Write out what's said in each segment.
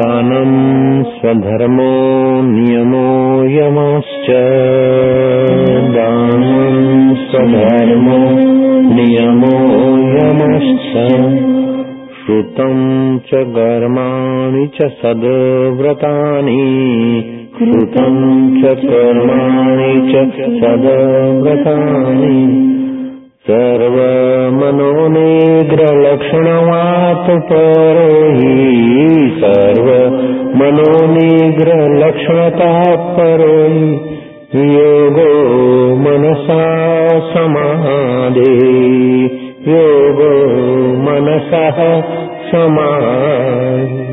दानम् स्वधर्मो नियमो यमश्च। दानम् स्वधर्मो नियमो यमश्च। श्रुतम् च कर्माणि च सद्व्रतानि। श्रुतम् च कर्माणि च सद्व्रतानि सर्वमनोनिग्रहलक्षणमात् परो हि सर्वमनोनिग्रहलक्षणतात् परो हि योगो मनसा समाधे योगो मनसः समाधि।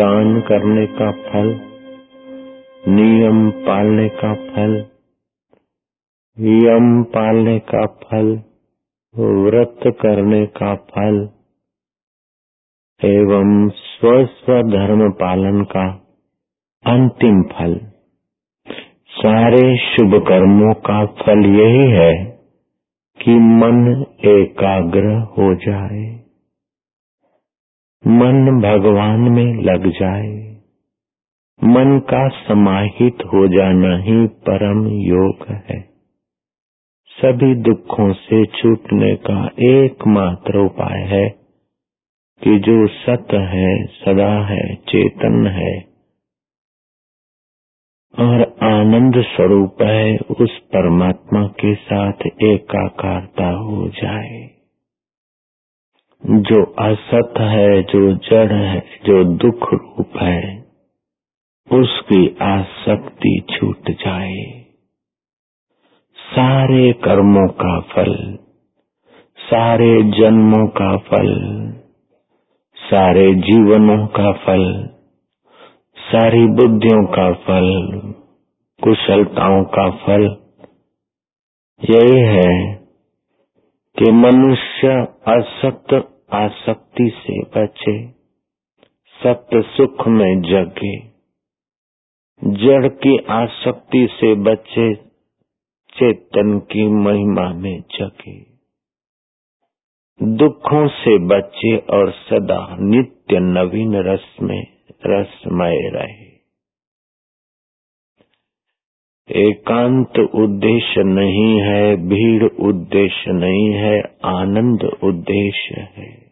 दान करने का फल नियम पालने का फल यम पालने का फल, व्रत करने का फल, एवं स्व स्व धर्म पालन का अंतिम फल। सारे शुभ कर्मों का फल यही है कि मन एकाग्र हो जाए, मन भगवान में लग जाए, मन का समाहित हो जाना ही परम योग है। सभी दुखों से छूटने का एकमात्र उपाय है कि जो सत है, सदा है, चेतन है। और आनंद स्वरूप है, उस परमात्मा के साथ एकाकारता हो जाए। जो असत है, जो जड़ है, जो दुख रूप है, उसकी आसक्ति छूट जाए। सारे कर्मों का फल, सारे जन्मों का फल, सारे जीवनों का फल, सारी बुद्धियों का फल, कुशलताओं का फल। यही है कि मनुष्य असक्त आसक्ति से बचे, सत्य सुख में जगे। जड़ की आसक्ति से बचे चेतन की महिमा में जगे। दुखों से बचे और सदा नित्य नवीन रस में रसमय रहे। एकांत उद्देश्य नहीं है, भीड़ उद्देश्य नहीं है, आनंद उद्देश्य है।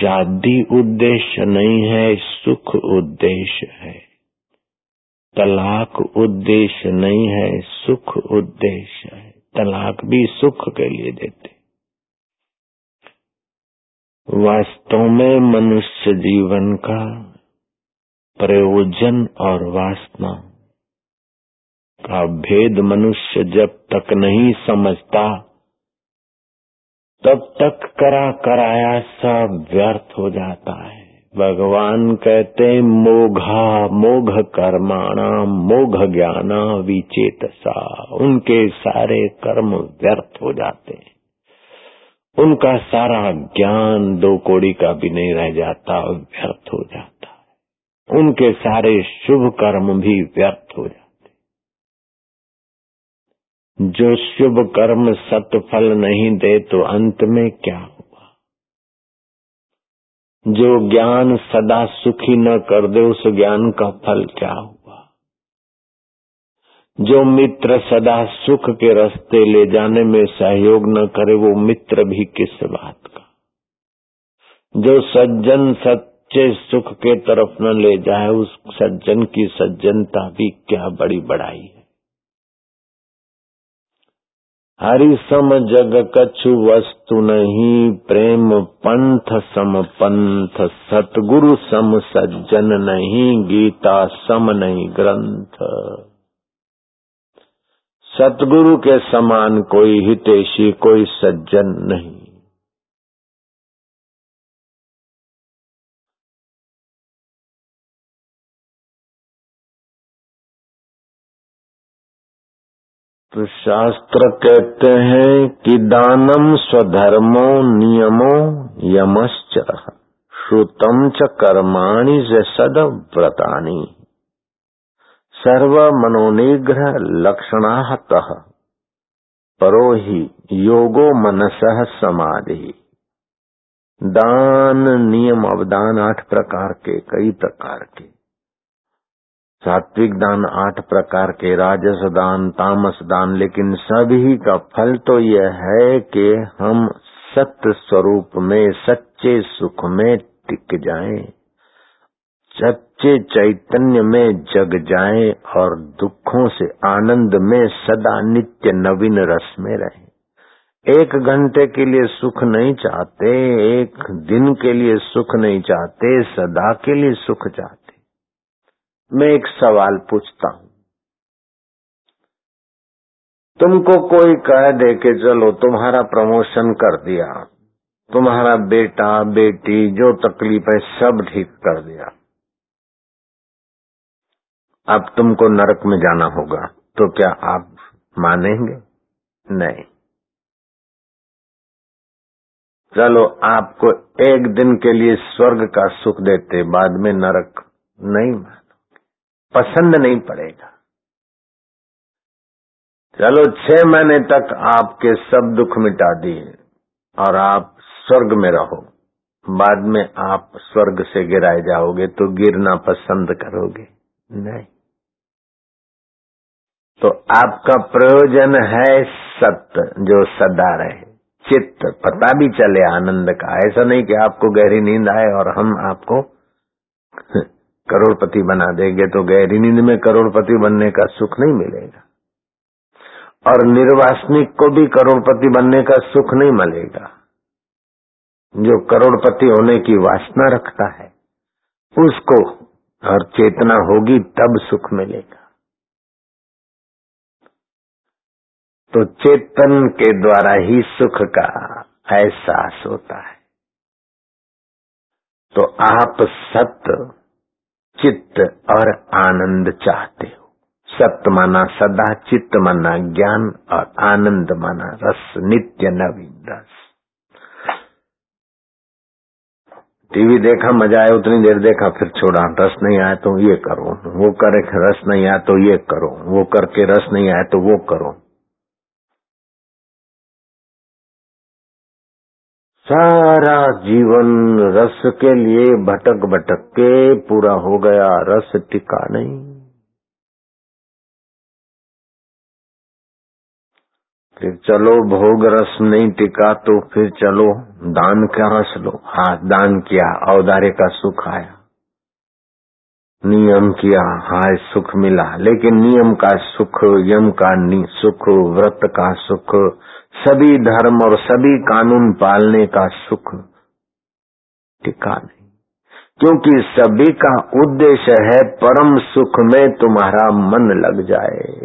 शादी उद्देश्य नहीं है, सुख उद्देश्य है। तलाक उद्देश्य नहीं है, सुख उद्देश्य है। तलाक भी सुख के लिए देते। वास्तव में मनुष्य जीवन का प्रयोजन और वासना का भेद मनुष्य जब तक नहीं समझता, तब तक करा कराया सब व्यर्थ हो जाता है। भगवान कहते मोघा, मोघ कर्माणा, मोघ ज्ञाना विचेतसा। उनके सारे कर्म व्यर्थ हो जाते हैं। उनका सारा ज्ञान दो कोड़ी का भी नहीं रह जाता, व्यर्थ हो जाता है। उनके सारे शुभ कर्म भी व्यर्थ हो जाते जो शुभ कर्म सत्फल नहीं दे तो अंत में क्या जो ज्ञान सदा सुखी न कर दे, उस ज्ञान का फल क्या हुआ? जो मित्र सदा सुख के रास्ते ले जाने में सहयोग न करे, वो मित्र भी किस बात का? जो सज्जन सच्चे सुख के तरफ़ न ले जाए, उस सज्जन की सज्जनता भी क्या बड़ी बड़ाई हरि सम जग कछु वस्तु नहीं, प्रेम पंथ सम पंथ, सतगुरु सम सज्जन नहीं, गीता सम नहीं ग्रंथ। सतगुरु के समान कोई हितेशी, कोई सज्जन नहीं। तो शास्त्र कहते हैं कि दानम स्वधर्मो नियमो यमश्च श्रुतम च कर्माणि सद व्रतानि सर्व मनोनिग्रह लक्षणात परो ही योगो मनस समाधि। दान, नियम, अवदान आठ प्रकार के, कई प्रकार के। सात्विक दान आठ प्रकार के राजस दान तामस दान लेकिन सभी का फल तो यह है कि हम सत्य स्वरूप में सच्चे सुख में टिक जाएँ, सच्चे चैतन्य में जग जाएँ और दुखों से आनंद में सदा नित्य नवीन रस में रहें। एक घंटे के लिए सुख नहीं चाहते एक दिन के लिए सुख नहीं चाहते सदा के लिए सुख चाहते। मैं एक सवाल पूछता हूँ। तुमको कोई कह दे के चलो तुम्हारा प्रमोशन कर दिया, तुम्हारा बेटा, बेटी, जो तकलीफ़ है सब ठीक कर दिया। अब तुमको नरक में जाना होगा तो क्या आप मानेंगे? नहीं। चलो आपको एक दिन के लिए स्वर्ग का सुख देते, बाद में नरक नहीं मानो पसंद नहीं पड़ेगा। चलो छह महीने तक आपके सब दुख मिटा दिए और आप स्वर्ग में रहो। बाद में आप स्वर्ग से गिराए जाओगे तो गिरना पसंद करोगे। नहीं। तो आपका प्रयोजन है सत्य जो सदा रहे। चित्त पता भी चले आनंद का। ऐसा नहीं कि आपको गहरी नींद आए और हम आपको करोड़पति बना देंगे तो गहरी नींद में करोड़पति बनने का सुख नहीं मिलेगा। और निर्वासनिक को भी करोड़पति बनने का सुख नहीं मिलेगा। जो करोड़पति होने की वासना रखता है, उसको और चेतना होगी तब सुख मिलेगा। तो चेतन के द्वारा ही सुख का एहसास होता है। तो आप सत्य चित्त और आनंद चाहते हो। सत्य माना सदा, चित्त माना ज्ञान और आनंद माना रस, नित्य नवीन रस। टीवी देखा, मज़ा आया, उतनी देर देखा, फिर छोड़ा, रस नहीं आया तो ये करो, वो करे रस नहीं आया तो ये करो, वो करके रस नहीं आया तो वो करो। सारा जीवन रस के लिए भटक भटक के पूरा हो गया, रस टिका नहीं। फिर चलो, भोग रस नहीं टिका तो फिर चलो, दान का रस लो? हाँ दान किया औदार्य का सुख आया। नियम किया, हाय, सुख मिला। लेकिन नियम का सुख, यम का सुख, व्रत का सुख सभी धर्म और सभी कानून पालने का सुख टिका नहीं। क्योंकि सभी का उद्देश्य है परम सुख में तुम्हारा मन लग जाए।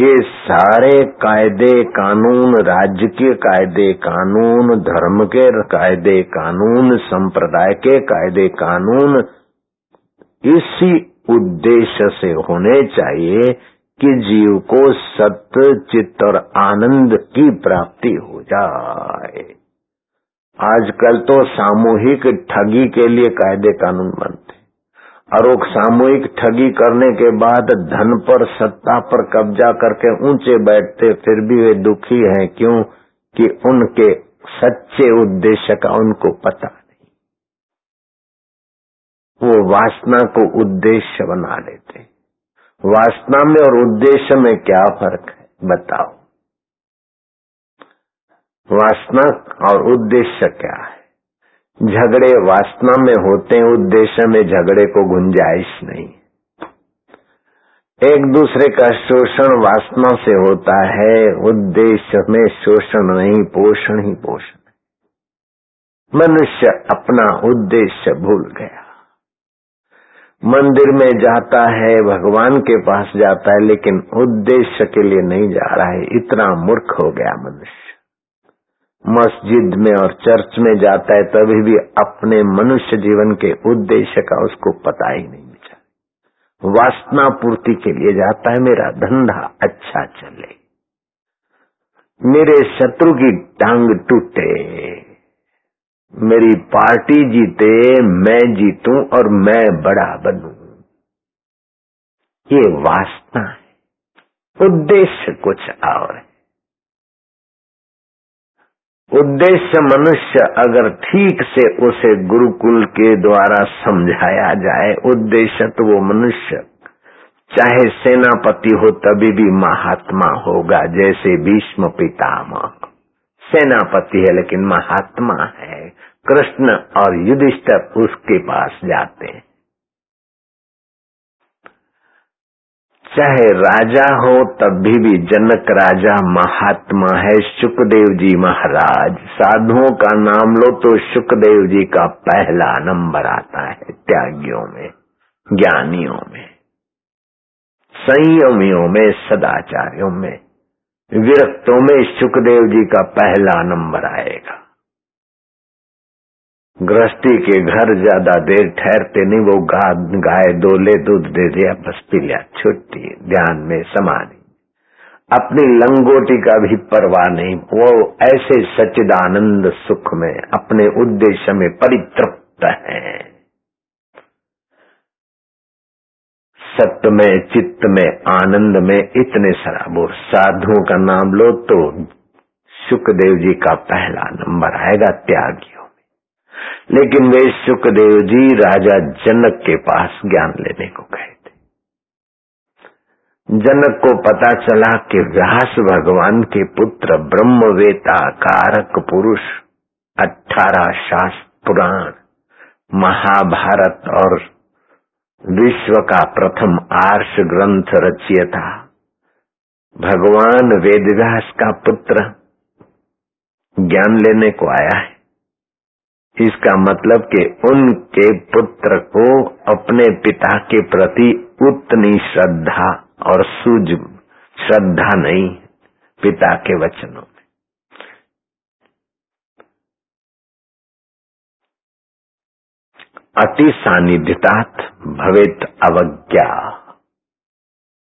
ये सारे कायदे कानून राज्य के कायदे कानून, धर्म के कायदे कानून, संप्रदाय के कायदे कानून, इसी उद्देश्य से होने चाहिए कि जीव को सत्य चित्त और आनंद की प्राप्ति हो जाए। आजकल तो सामूहिक ठगी के लिए कायदे कानून बनते और सामूहिक ठगी करने के बाद धन पर, सत्ता पर कब्जा करके ऊँचे बैठते, फिर भी वे दुखी हैं। क्यों? कि उनके सच्चे उद्देश्य का उनको पता नहीं। वो वासना को उद्देश्य बना लेते वासना में और उद्देश्य में क्या फ़र्क है? बताओ। वासना और उद्देश्य क्या है? झगड़े वासना में होते हैं, उद्देश्य में झगड़े को गुंजाइश नहीं। एक दूसरे का शोषण वासना से होता है, उद्देश्य में शोषण नहीं, पोषण ही पोषण मनुष्य अपना उद्देश्य भूल गया। मंदिर में जाता है, भगवान के पास जाता है, लेकिन उद्देश्य के लिए नहीं जा रहा है। इतना मूर्ख हो गया मनुष्य। मस्जिद में और चर्च में जाता है, तभी भी अपने मनुष्य जीवन के उद्देश्य का उसको पता ही नहीं बिचार वासना पूर्ति के लिए जाता है, मेरा धंधा अच्छा चले। मेरे शत्रु की टांग टूटे। मेरी पार्टी जीते, मैं जीतूं और मैं बड़ा बनूं। ये वासना है, उद्देश्य कुछ और है। उद्देश्य मनुष्य अगर ठीक से उसे गुरुकुल के द्वारा समझाया जाए, उद्देश्य तो वो मनुष्य। चाहे सेनापति हो, तभी भी महात्मा होगा, जैसे भीष्म पितामह। सेनापति है, लेकिन महात्मा है। कृष्ण और युधिष्ठर उसके पास जाते हैं। चाहे राजा हो तब भी भी जनक राजा महात्मा है सुखदेव जी महाराज। साधुओं का नाम लो तो सुखदेव जी का पहला नंबर आता है त्यागियों में, ज्ञानियों में, संयमियों में, सदाचार्यों में, विरक्तों में सुखदेव जी का पहला नंबर आएगा। गृहस्थी के घर ज़्यादा देर ठहरते नहीं, वो गाय दो ले, दूध दे दिया बस पी लिया, छुट्टी, ध्यान में समाधि। अपनी लंगोटी का भी परवाह नहीं, वो ऐसे सच्चिदानंद सुख में अपने उद्देश्य में परितृप्त है। सत्य में, चित्त में, आनंद में इतने सराबोर साधुओं का नाम लो तो सुखदेव जी का पहला नंबर आएगा, त्यागी। लेकिन वे सुखदेव जी राजा जनक के पास ज्ञान लेने को गए थे। जनक को पता चला कि व्यास भगवान के पुत्र ब्रह्मवेता कारक पुरुष अठारह शास्त्र पुराण, महाभारत और विश्व का प्रथम आर्ष ग्रंथ रचिय था। भगवान वेदव्यास का पुत्र ज्ञान लेने को आया है। इसका मतलब कि उनके पुत्र को अपने पिता के प्रति उतनी श्रद्धा और सूझ, श्रद्धा नहीं, पिता के वचनों में। अति सानिध्यतात भवेत अवज्ञा।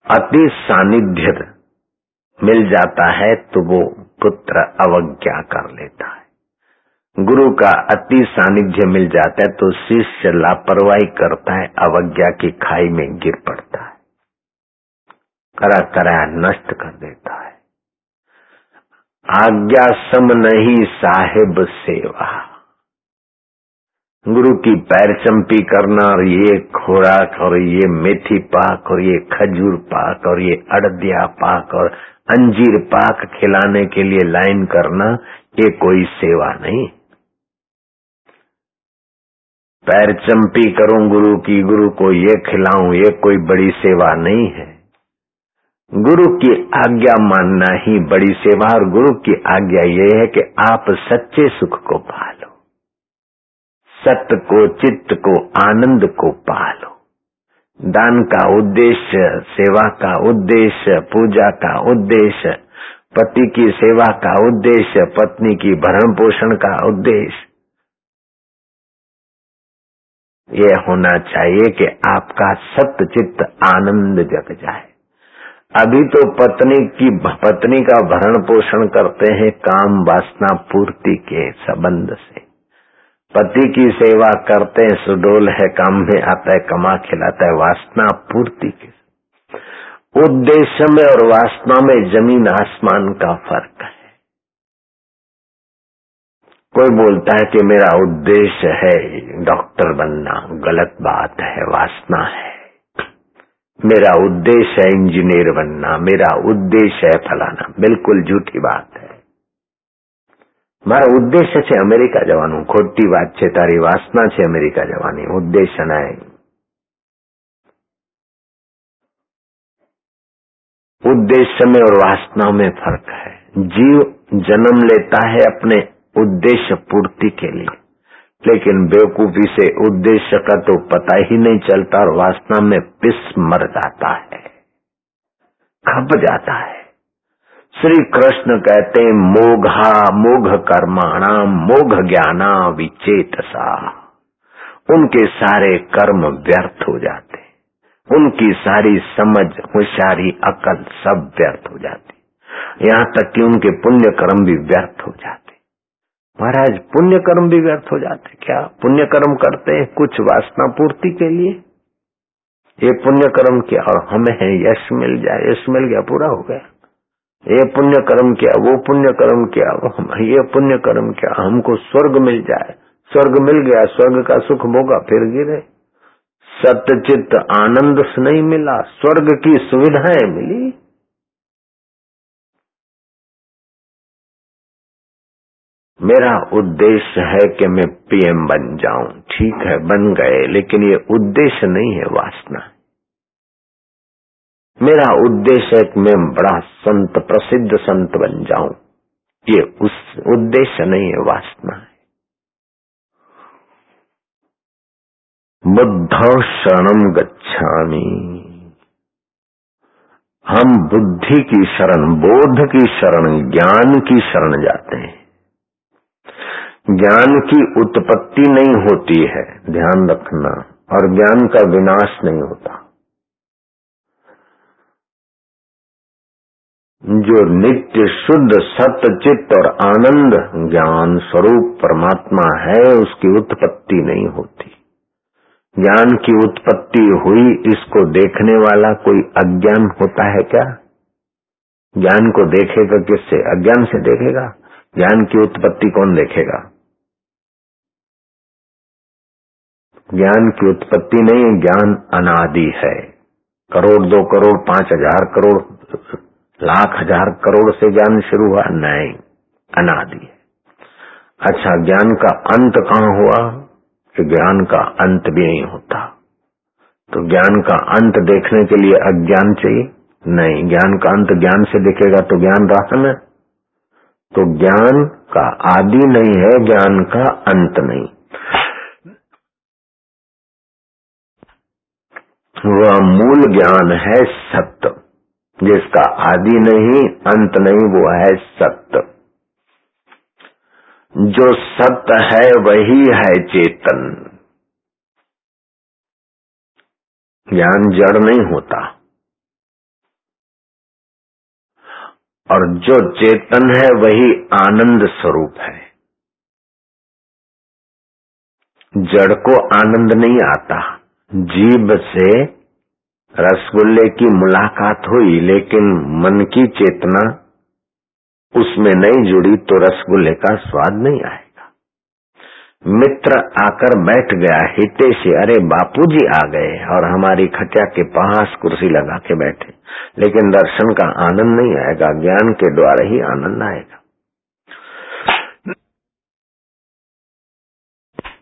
अति सानिध्य मिल जाता है तो वो पुत्र अवज्ञा कर लेता है। गुरु का अति सानिध्य मिल जाता है तो शिष्य लापरवाही करता है, अवज्ञा की खाई में गिर पड़ता है। करा करा नष्ट कर देता है। आज्ञा सम नहीं साहेब सेवा। गुरु की पैर चंपी करना और ये खुराक और ये मेथी पाक और ये खजूर पाक और ये अड़दिया पाक और अंजीर पाक खिलाने के लिए लाइन करना, ये कोई सेवा नहीं। पैर चंपी करूँ गुरु की, गुरु को ये खिलाऊं, ये कोई बड़ी सेवा नहीं है। गुरु की आज्ञा मानना ही बड़ी सेवा, और गुरु की आज्ञा ये है कि आप सच्चे सुख को पालो सत्य को, चित्त को, आनंद को पालो। दान का उद्देश्य, सेवा का उद्देश्य, पूजा का उद्देश्य, पति की सेवा का उद्देश्य, पत्नी की भरण पोषण का उद्देश्य। ये होना चाहिए कि आपका सत्य चित्त आनंद जग जाए। अभी तो पत्नी की, पत्नी का भरण पोषण करते हैं काम वासना पूर्ति के संबंध से। पति की सेवा करते हैं, सुडोल है, काम में आता है, कमा खिलाता है, वासना पूर्ति के। उद्देश्य में और वासना में ज़मीन आसमान का फ़र्क है। कोई बोलता है कि मेरा उद्देश्य है डॉक्टर बनना गलत बात है वासना है मेरा उद्देश्य है इंजीनियर बनना मेरा उद्देश्य है फलाना बिल्कुल झूठी बात है મારા ઉદ્દેશ્ય છે અમેરિકા જવાનું ખોટી વાત છે તારી વાસના છે અમેરિકા જવાની ઉદ્દેશ્ય નહીં उद्देश्य में और वासना में फर्क है जीव जन्म लेता है अपने उद्देश्य पूर्ति के लिए। लेकिन बेवकूफ़ी से उद्देश्य का तो पता ही नहीं चलता और वासना में पिस मर जाता है। खप जाता है। श्री कृष्ण कहते हैं, मोघा, मोघ कर्माणा, मोघ ज्ञाना विचेतसा। उनके सारे कर्म व्यर्थ हो जाते। उनकी सारी समझ, होशियारी, अकल सब व्यर्थ हो जाती। यहाँ तक कि उनके पुण्य कर्म भी व्यर्थ हो जाते। महाराज पुण्य कर्म भी व्यर्थ हो जाते क्या पुण्य कर्म करते हैं? कुछ वासना पूर्ति के लिए। ये पुण्य कर्म किया और हमें यश मिल जाए। यश मिल गया, पूरा हो गया। ये पुण्य कर्म किया वो पुण्य कर्म किया ये पुण्य कर्म किया हमको स्वर्ग मिल जाए। स्वर्ग मिल गया, स्वर्ग का सुख भोगा, फिर गिरे। सत्यचित आनंद नहीं मिला, स्वर्ग की सुविधाएँ मिली। मेरा उद्देश्य है कि मैं पीएम बन जाऊँ। ठीक है, बन गए, लेकिन ये उद्देश्य नहीं है वासना। मेरा उद्देश्य है कि मैं बड़ा संत, प्रसिद्ध संत बन जाऊँ। ये उस उद्देश्य नहीं है, वासना है। बुद्ध शरणम गच्छामी। हम बुद्धि की शरण, बोध की शरण, ज्ञान की शरण जाते हैं। ज्ञान की उत्पत्ति नहीं होती है, ध्यान रखना, और ज्ञान का विनाश नहीं होता। जो नित्य शुद्ध सत्य चित्त और आनंद ज्ञान स्वरूप परमात्मा है, उसकी उत्पत्ति नहीं होती। ज्ञान की उत्पत्ति हुई, इसको देखने वाला कोई अज्ञान होता है क्या? ज्ञान को देखेगा किससे? अज्ञान से देखेगा? ज्ञान की उत्पत्ति कौन देखेगा? ज्ञान की उत्पत्ति नहीं, ज्ञान अनादि है। करोड़, दो करोड़, पाँच हज़ार करोड़, लाख हज़ार करोड़ से ज्ञान शुरू हुआ, नहीं, अनादि है। अच्छा ज्ञान का अंत कहाँ हुआ? कि ज्ञान का अंत भी नहीं होता। तो ज्ञान का अंत देखने के लिए अज्ञान चाहिए? नहीं, ज्ञान का अंत ज्ञान से देखेगा तो ज्ञान रहा न। तो ज्ञान का आदि नहीं है, ज्ञान का अंत नहीं। वह मूल ज्ञान है सत्य। जिसका आदि नहीं, अंत नहीं, वो है सत्य। जो सत्य है, वही है चेतन। ज्ञान जड़ नहीं होता। और जो चेतन है, वही आनंद स्वरूप है। जड़ को आनंद नहीं आता। जीव से रसगुल्ले की मुलाकात हुई, लेकिन मन की चेतना उसमें नहीं जुड़ी तो रसगुल्ले का स्वाद नहीं आएगा। मित्र आकर बैठ गया, हिते से, अरे बापूजी आ गए और हमारी खटिया के पास कुर्सी लगा के बैठे। लेकिन दर्शन का आनंद नहीं आएगा, ज्ञान के द्वारा ही आनंद आएगा।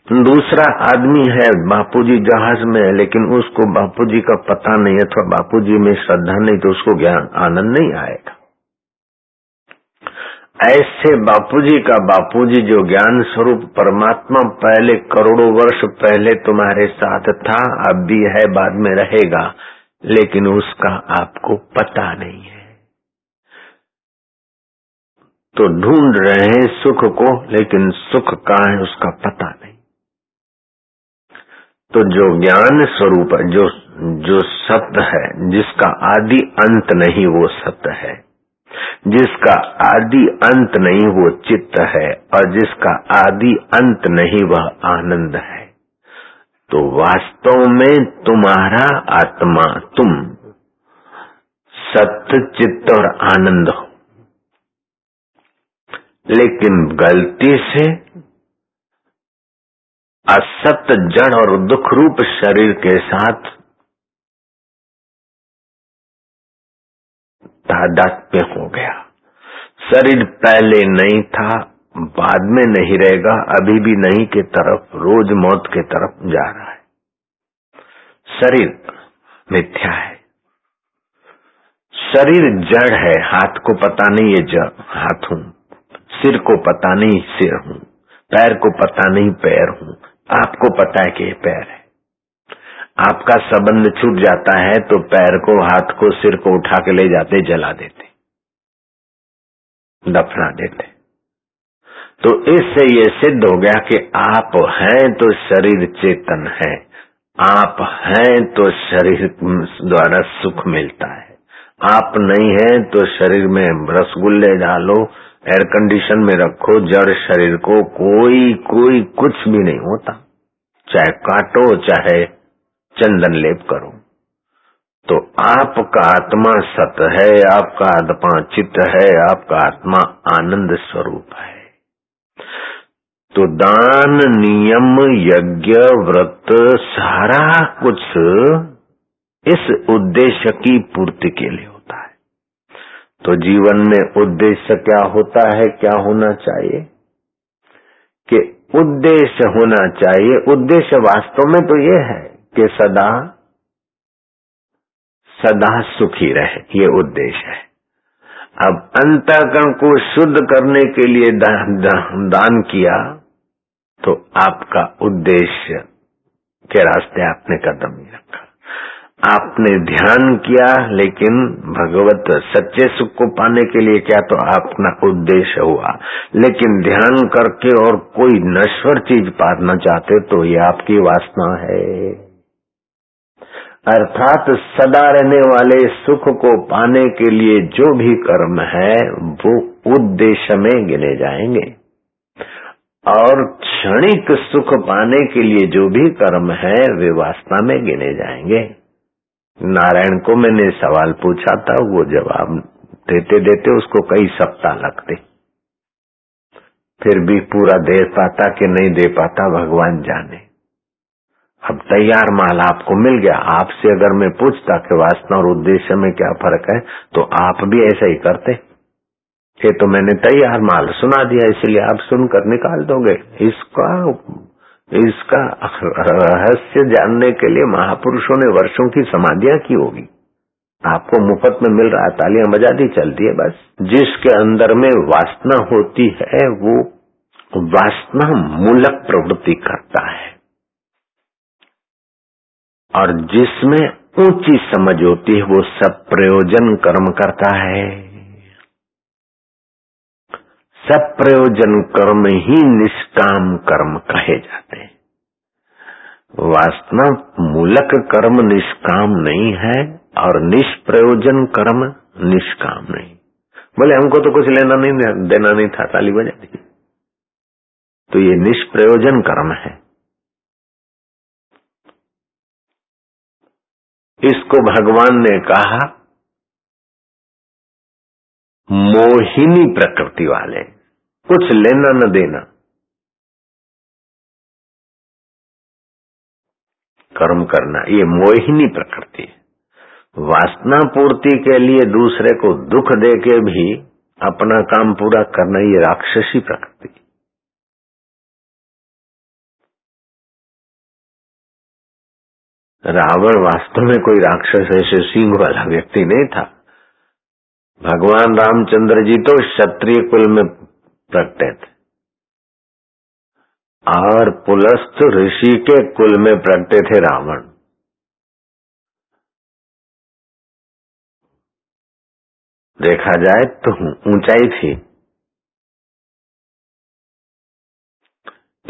दूसरा आदमी है बापूजी जहाज़ में है लेकिन उसको बापूजी का पता नहीं है, अथवा बापूजी में श्रद्धा नहीं तो उसको ज्ञान, आनंद नहीं आएगा। ऐसे बापूजी का बापूजी जो ज्ञान स्वरूप परमात्मा पहले करोड़ों वर्ष पहले तुम्हारे साथ था, अब भी है, बाद में रहेगा, लेकिन उसका आपको पता नहीं है। तो ढूंढ रहे हैं सुख को, लेकिन सुख कहाँ है, उसका पता नहीं। तो जो ज्ञान स्वरूप, जो जो सत्य है, जिसका आदि अंत नहीं वो सत्य है। जिसका आदि अंत नहीं वो चित्त है, और जिसका आदि अंत नहीं वह आनंद है। तो वास्तव में तुम्हारा आत्मा, तुम सत्य, चित्त और आनंद हो। लेकिन गलती से असत जड़ और दुख रूप शरीर के साथ तादात्म्य हो गया। शरीर पहले नहीं था, बाद में नहीं रहेगा, अभी भी नहीं के तरफ़, रोज मौत के तरफ़ जा रहा है। शरीर मिथ्या है। शरीर जड़ है, हाथ को पता नहीं ये जड़ हाथ हूँ, सिर को पता नहीं सिर हूँ, पैर को पता नहीं पैर हूँ। आपको पता है कि ये पैर है। आपका संबंध छूट जाता है तो पैर को, हाथ को, सिर को उठा के ले जाते, जला देते, दफना देते। तो इससे ये सिद्ध हो गया कि आप हैं तो शरीर चेतन है। आप हैं तो शरीर द्वारा सुख मिलता है। आप नहीं है तो शरीर में रसगुल्ले डालो एयर कंडीशन में रखो, जड़ शरीर को कोई कोई कुछ भी नहीं होता। चाहे काटो, चाहे चंदन लेप करो। तो आपका आत्मा सत है, आपका आत्मा चित्त है, आपका आत्मा आनंद स्वरूप है। तो दान, नियम, यज्ञ, व्रत, सारा कुछ इस उद्देश्य की पूर्ति के लिए होता है। तो जीवन में उद्देश्य क्या होता है, क्या होना चाहिए? उद्देश्य होना चाहिए। उद्देश्य वास्तव में तो ये है कि सदा सदा सुखी रहे। ये उद्देश्य है। अब अंतकरण को शुद्ध करने के लिए दान, दान किया तो आपका उद्देश्य के रास्ते आपने कदम नहीं रखा। आपने ध्यान किया, लेकिन भगवत सच्चे सुख को पाने के लिए क्या तो अपना उद्देश्य हुआ? लेकिन ध्यान करके और कोई नश्वर चीज़ पाना चाहते तो ये आपकी वासना है। अर्थात सदा रहने वाले सुख को पाने के लिए जो भी कर्म है, वो उद्देश्य में गिने जाएँगे। और क्षणिक सुख पाने के लिए जो भी कर्म है, वे वासना में गिने जाएँगे। नारायण को मैंने सवाल पूछा था, वो जवाब देते देते उसको कई सप्ताह लगते। फिर भी पूरा दे पाता कि नहीं दे पाता, भगवान जाने। अब तैयार माल आपको मिल गया। आपसे अगर मैं पूछता कि वासना और उद्देश्य में क्या फ़र्क है तो आप भी ऐसा ही करते। ये तो मैंने तैयार माल सुना दिया, इसलिए आप सुनकर निकाल दोगे। इसका इसका रहस्य जानने के लिए महापुरुषों ने वर्षों की समाधियाँ की होगी। आपको मुफ़्त में मिल रहा है, तालियाँ बजा दी चलती है बस। जिसके अंदर में वासना होती है, वो वासना मूलक प्रवृत्ति करता है। और जिसमें ऊँची समझ होती है, वो सब प्रयोजन कर्म करता है। सब प्रयोजन कर्म ही निष्काम कर्म कहे जाते हैं। वासना मूलक कर्म निष्काम नहीं है और निष्प्रयोजन कर्म निष्काम नहीं। बोले हमको तो कुछ लेना नहीं, देना नहीं था, ताली बजा दी। तो ये निष्प्रयोजन कर्म है। इसको भगवान ने कहा मोहिनी प्रकृति वाले। कुछ लेना न देना। कर्म करना, ये मोहिनी प्रकृति। है वासना पूर्ति के लिए दूसरे को दुख दे के भी अपना काम पूरा करना ये राक्षसी प्रकृति। रावण वास्तव में कोई राक्षस, ऐसे सिंह वाला व्यक्ति नहीं था। भगवान रामचंद्र जी तो क्षत्रिय कुल में प्रकटे थे। और पुलस्त ऋषि के कुल में प्रकटे थे रावण। देखा जाए तो ऊंचाई थी।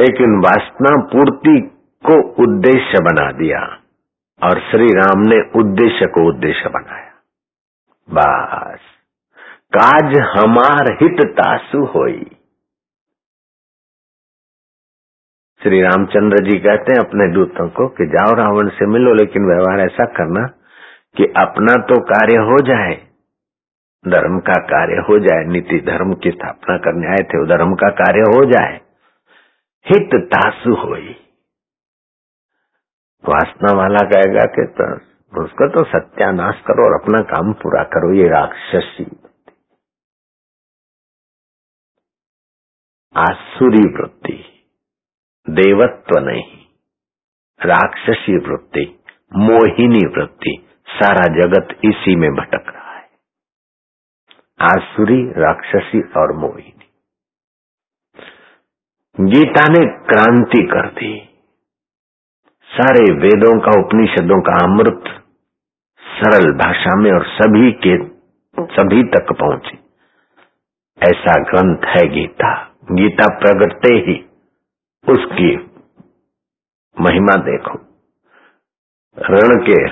लेकिन वासना पूर्ति को उद्देश्य बना दिया और श्री राम ने उद्देश्य को उद्देश्य बनाया। बस। काज हमार हित तासु होई। श्री रामचंद्र जी कहते हैं अपने दूतों को कि जाओ रावण से मिलो, लेकिन व्यवहार ऐसा करना कि अपना तो कार्य हो जाए, धर्म का कार्य हो जाए, नीति धर्म की स्थापना करने आए थे धर्म का कार्य हो जाए, हित तासु होई। वासना वाला कहेगा कि तो उसका तो सत्यानाश करो और अपना काम पूरा करो, ये राक्षसी। आसुरी वृत्ति देवत्व नहीं राक्षसी वृत्ति मोहिनी वृत्ति सारा जगत इसी में भटक रहा है। आसुरी, राक्षसी और मोहिनी। गीता ने क्रांति कर दी। सारे वेदों का, उपनिषदों का अमृत सरल भाषा में और सभी के, सभी तक पहुँचे। ऐसा ग्रंथ है गीता। गीता प्रगटते ही उसकी महिमा देखो। रण के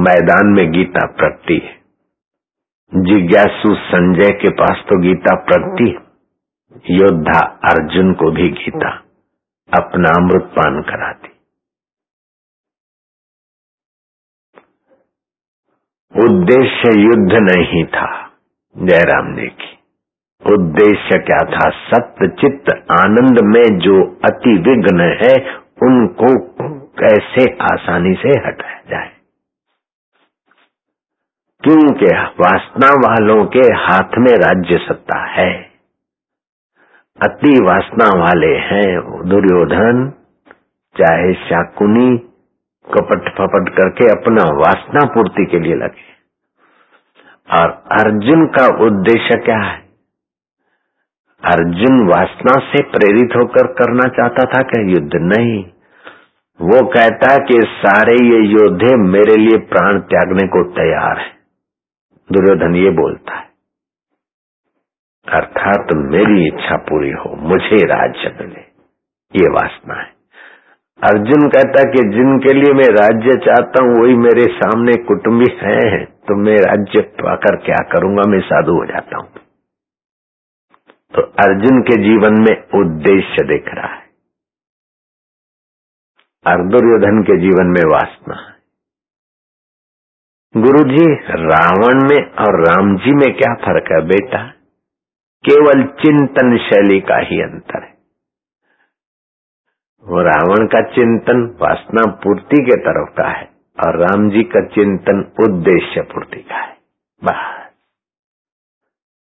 मैदान में गीता प्रगति है। जिज्ञासु संजय के पास तो गीता प्रगति योद्धा अर्जुन को भी गीता अपना अमृत पान कराती। उद्देश्य युद्ध नहीं था, जयराम जी की। उद्देश्य क्या था? सत्य चित्त आनंद में जो अति विघ्न है, उनको कैसे आसानी से हटाया जाए? क्योंकि वासना वालों के हाथ में राज्य सत्ता है। अति वासना वाले हैं दुर्योधन, चाहे शाकुनी कपट फपट करके अपना वासना पूर्ति के लिए लगे। और अर्जुन का उद्देश्य क्या है? अर्जुन वासना से प्रेरित होकर करना चाहता था क्या युद्ध नहीं। वो कहता कि सारे ये योद्धे मेरे लिए प्राण त्यागने को तैयार है। दुर्योधन ये बोलता है, अर्थात तो मेरी इच्छा पूरी हो, मुझे राज्य मिले। ये वासना है। अर्जुन कहता कि जिनके लिए मैं राज्य चाहता हूँ, वही मेरे सामने कुटुंबी हैं। तो मैं राज्य पाकर क्या करूँगा? मैं साधु हो जाता हूँ। तो अर्जुन के जीवन में उद्देश्य दिख रहा है। और दुर्योधन के जीवन में वासना है। गुरु जी रावण में और राम जी में क्या फ़र्क है बेटा? केवल चिंतन शैली का ही अंतर है। वो रावण का चिंतन वासना पूर्ति के तरफ़ का है और राम जी का चिंतन उद्देश्य पूर्ति का है। बस।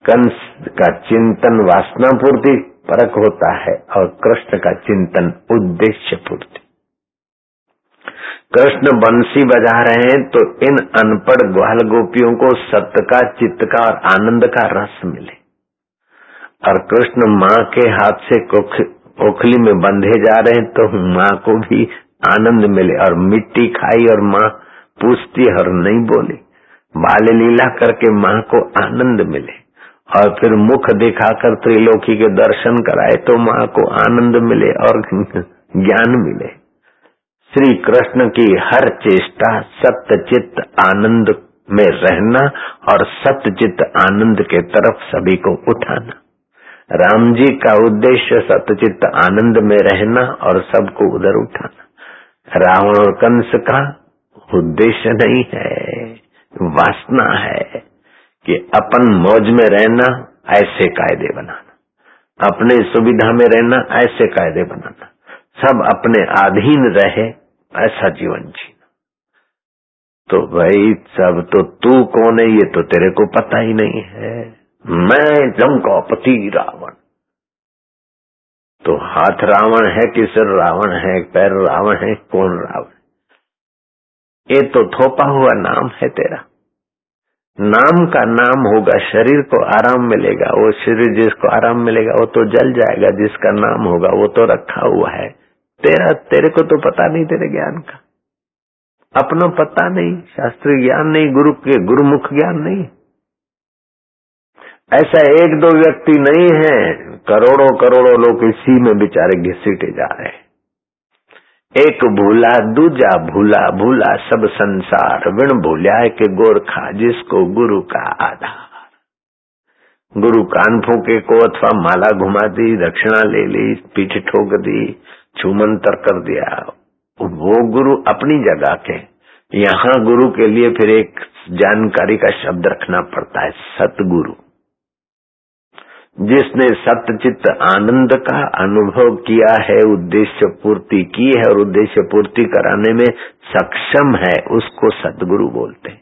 कंस का चिंतन वासना पूर्ति परक होता है और कृष्ण का चिंतन उद्देश्य पूर्ति कृष्ण बंसी बजा रहे हैं तो इन अनपढ़ ग्वाल गोपियों को सत्य का, चित्त का और आनंद का रस मिले। और कृष्ण माँ के हाथ से ओखली में बंधे जा रहे हैं तो माँ को भी आनंद मिले और मिट्टी खाई और माँ पूछती और नहीं बोली। बाल लीला करके माँ को आनंद मिले। और फिर मुख दिखाकर त्रिलोकी के दर्शन कराए तो माँ को आनंद मिले और ज्ञान मिले। श्री कृष्ण की हर चेष्टा सत्य चित्त आनंद में रहना और सत्य चित्त आनंद के तरफ़ सभी को उठाना। राम जी का उद्देश्य सत्यचित्त आनंद में रहना और सबको उधर उठाना। रावण और कंस का उद्देश्य नहीं है, वासना है। कि अपन मौज में रहना, ऐसे कायदे बनाना। अपने सुविधा में रहना, ऐसे कायदे बनाना। सब अपने अधीन रहे, ऐसा जीवन जीना। तो भाई, सब तो तू कौन है, ये तो तेरे को पता ही नहीं है। मैं पति रावण। तो हाथ रावण है कि सिर रावण है, पैर रावण है, कौन रावण? ये तो थोपा हुआ नाम है तेरा। नाम का नाम होगा, शरीर को आराम मिलेगा, वो शरीर जिसको आराम मिलेगा, वो तो जल जाएगा, जिसका नाम होगा, वो तो रखा हुआ है। तेरा, तेरे को तो पता नहीं, तेरे ज्ञान का। अपना पता नहीं, शास्त्रीय ज्ञान नहीं, गुरु के गुरुमुख ज्ञान नहीं। ऐसा एक दो व्यक्ति नहीं है करोड़ों करोड़ों लोग इसी में बेचारे घिसीटे जा रहे हैं। एक भूला, दूजा भूला भूला सब संसार। विण भूलिया के गोरखा जिसको गुरु का आधार। गुरु कान फूके को अथवा माला घुमा दी, दक्षिणा ले ली, पीठ ठोक दी छूमंतर कर दिया। वो गुरु अपनी जगह के। यहाँ गुरु के लिए फिर एक जानकारी का शब्द रखना पड़ता है, सतगुरु। जिसने सत्यचित आनंद का अनुभव किया है, उद्देश्य पूर्ति की है और उद्देश्य पूर्ति कराने में सक्षम है, उसको सदगुरु बोलते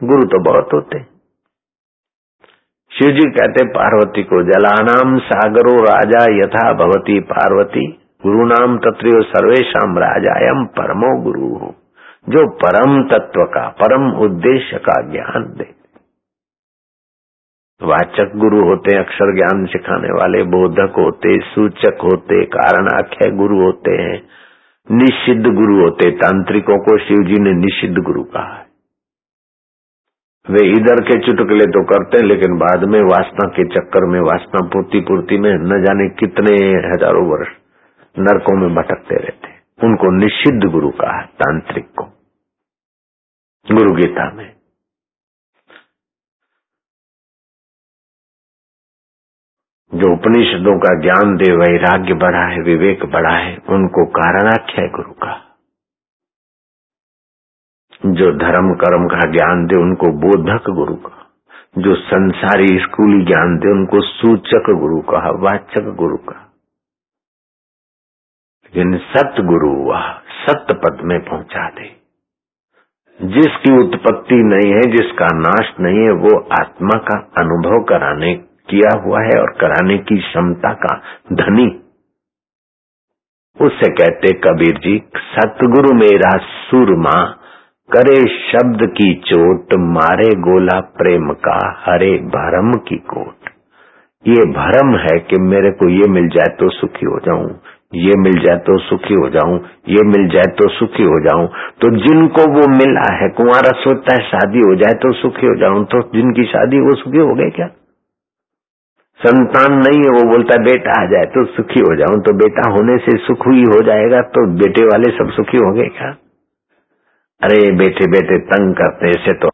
गुरु तो बहुत होते शिव जी कहते पार्वती को, जलानाम सागरो राजा यथा भवती पार्वती, गुरु नाम तत्व सर्वेशम राजायम परमो गुरु। जो परम तत्व का, परम उद्देश्य का ज्ञान दे। वाचक गुरु होते हैं अक्षर ज्ञान सिखाने वाले, बोधक होते, सूचक होते कारणाख्य गुरु होते हैं। निषिद्ध गुरु होते, तांत्रिकों को शिव जी ने निषिद्ध गुरु कहा है। वे इधर के चुटकले तो करते हैं, लेकिन बाद में वासना के चक्कर में, वासना पूर्ति पूर्ति में न जाने कितने हज़ारों वर्ष नरकों में भटकते रहते उनको निषिद्ध गुरु कहा तांत्रिक को। गुरु गीता में। जो उपनिषदों का ज्ञान दे, वैराग्य बढ़ा है, विवेक बढ़ा है, उनको कारणाख्य है गुरु का जो धर्म कर्म का ज्ञान दे, उनको बोधक गुरु का जो संसारी स्कूली ज्ञान दे, उनको सूचक गुरु का वाचक गुरु का लेकिन सतगुरु वह सत्य पद में पहुँचा दे। जिसकी उत्पत्ति नहीं है, जिसका नाश नहीं है, वो आत्मा का अनुभव कराने किया हुआ है और कराने की क्षमता का धनी। उससे कहते, कबीर जी, सतगुरु मेरा सुरमा, करे शब्द की चोट, मारे गोला प्रेम का, हरे भरम की कोट। ये भरम है कि मेरे को ये मिल जाए तो सुखी हो जाऊँ, ये मिल जाए तो सुखी हो जाऊँ, ये मिल जाए तो सुखी हो जाऊँ। तो जिनको वो मिला है, कुंवारा सोचता है शादी हो जाए तो सुखी हो जाऊँ तो जिनकी शादी वो सुखी हो गए क्या? संतान नहीं है, वो बोलता बेटा आ जाए तो सुखी हो जाऊँ तो बेटा होने से सुख ही हो जाएगा तो बेटे वाले सब सुखी होंगे क्या? अरे बेटे बेटे, तंग करते ऐसे तो